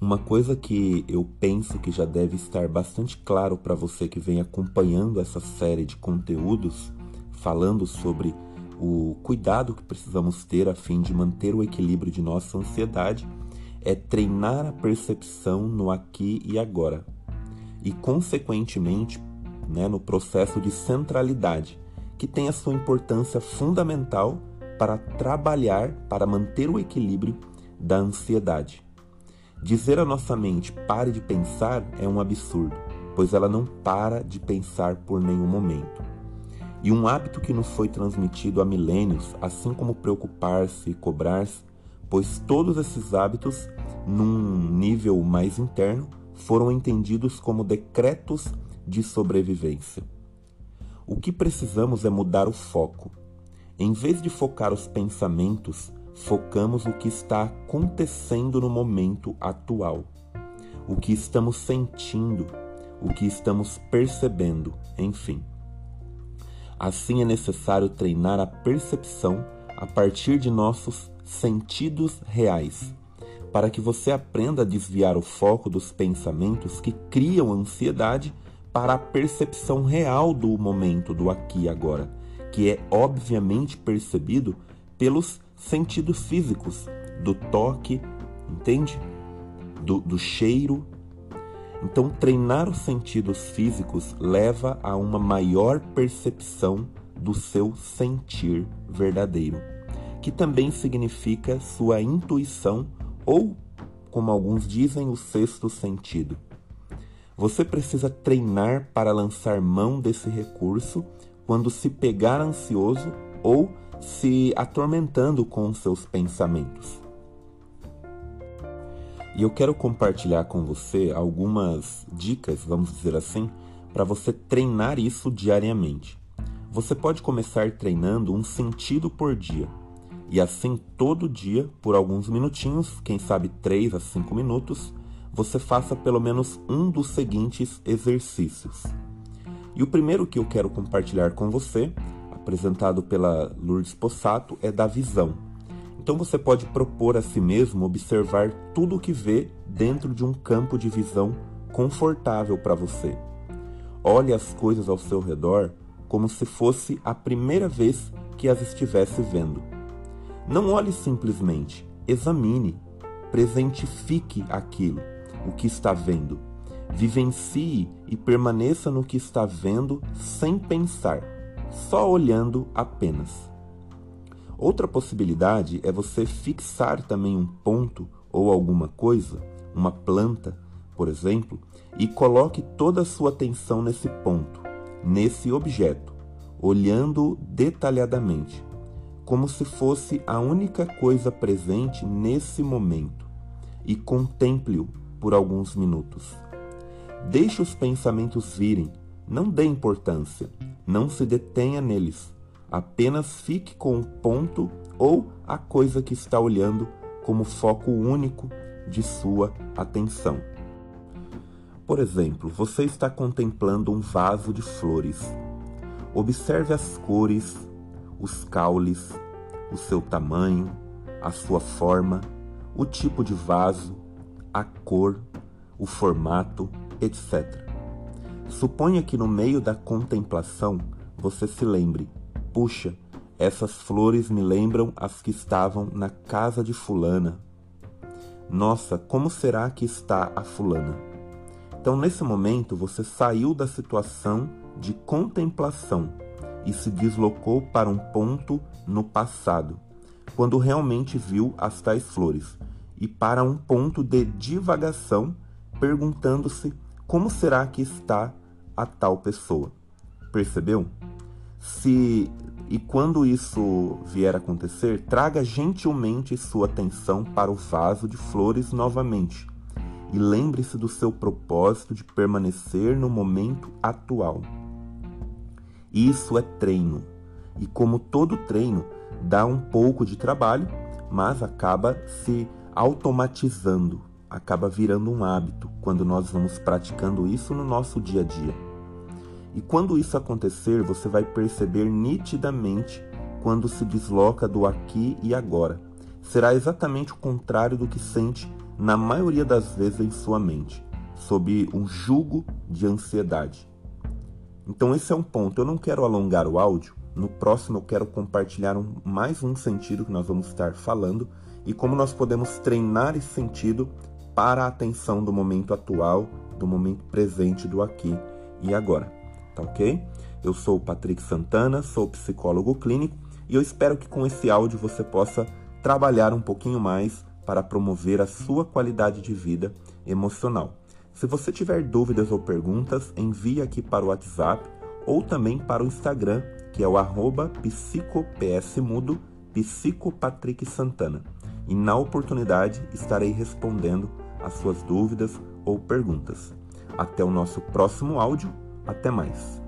Uma coisa que eu penso que já deve estar bastante claro para você que vem acompanhando essa série de conteúdos falando sobre o cuidado que precisamos ter a fim de manter o equilíbrio de nossa ansiedade é treinar a percepção no aqui e agora e, consequentemente, né, no processo de centralidade, que tem a sua importância fundamental para trabalhar para manter o equilíbrio da ansiedade. Dizer à nossa mente pare de pensar é um absurdo, pois ela não para de pensar por nenhum momento. E um hábito que nos foi transmitido há milênios, assim como preocupar-se e cobrar-se, pois todos esses hábitos, num nível mais interno, foram entendidos como decretos de sobrevivência. O que precisamos é mudar o foco. Em vez de focar os pensamentos focamos o que está acontecendo no momento atual, o que estamos sentindo, o que estamos percebendo, enfim. Assim é necessário treinar a percepção a partir de nossos sentidos reais, para que você aprenda a desviar o foco dos pensamentos que criam ansiedade para a percepção real do momento, do aqui e agora, que é obviamente percebido pelos sentidos físicos, do toque, entende? Do, do cheiro. Então, treinar os sentidos físicos leva a uma maior percepção do seu sentir verdadeiro, que também significa sua intuição ou, como alguns dizem, o sexto sentido. Você precisa treinar para lançar mão desse recurso quando se pegar ansioso ou se atormentando com seus pensamentos. E eu quero compartilhar com você algumas dicas, vamos dizer assim, para você treinar isso diariamente. Você pode começar treinando um sentido por dia. E assim, todo dia, por alguns minutinhos, quem sabe 3 a 5 minutos, você faça pelo menos um dos seguintes exercícios. E o primeiro que eu quero compartilhar com você apresentado pela Lourdes Possato é da visão. Então você pode propor a si mesmo observar tudo o que vê dentro de um campo de visão confortável para você. Olhe as coisas ao seu redor como se fosse a primeira vez que as estivesse vendo. Não olhe simplesmente, examine, presentifique aquilo, o que está vendo. Vivencie e permaneça no que está vendo sem pensar só olhando apenas. Outra possibilidade é você fixar também um ponto ou alguma coisa, uma planta, por exemplo, e coloque toda a sua atenção nesse ponto, nesse objeto, olhando detalhadamente, como se fosse a única coisa presente nesse momento, e contemple-o por alguns minutos. Deixe os pensamentos virem, não dê importância, não se detenha neles. Apenas fique com o ponto ou a coisa que está olhando como foco único de sua atenção. Por exemplo, você está contemplando um vaso de flores. Observe as cores, os caules, o seu tamanho, a sua forma, o tipo de vaso, a cor, o formato, etc. Suponha que no meio da contemplação você se lembre: puxa, essas flores me lembram as que estavam na casa de Fulana. Nossa, como será que está a Fulana? Então, nesse momento, você saiu da situação de contemplação e se deslocou para um ponto no passado, quando realmente viu as tais flores, e para um ponto de divagação, perguntando-se como será que está a tal pessoa. Percebeu? Se e quando isso vier acontecer, traga gentilmente sua atenção para o vaso de flores novamente e lembre-se do seu propósito de permanecer no momento atual. Isso é treino, e como todo treino, dá um pouco de trabalho, mas acaba se automatizando, acaba virando um hábito quando nós vamos praticando isso no nosso dia a dia. E quando isso acontecer, você vai perceber nitidamente quando se desloca do aqui e agora. Será exatamente o contrário do que sente na maioria das vezes em sua mente, sob um jugo de ansiedade. Então, esse é um ponto. Eu não quero alongar o áudio. No próximo, eu quero compartilhar um, mais um sentido que nós vamos estar falando e como nós podemos treinar esse sentido para a atenção do momento atual, do momento presente, do aqui e agora. Tá ok? Eu sou o Patrick Santana, sou psicólogo clínico e eu espero que com esse áudio você possa trabalhar um pouquinho mais para promover a sua qualidade de vida emocional. Se você tiver dúvidas ou perguntas, envie aqui para o WhatsApp ou também para o Instagram, que é o arroba psicopsmudo, psicopatricksantana. E na oportunidade estarei respondendo as suas dúvidas ou perguntas. Até o nosso próximo áudio. Até mais.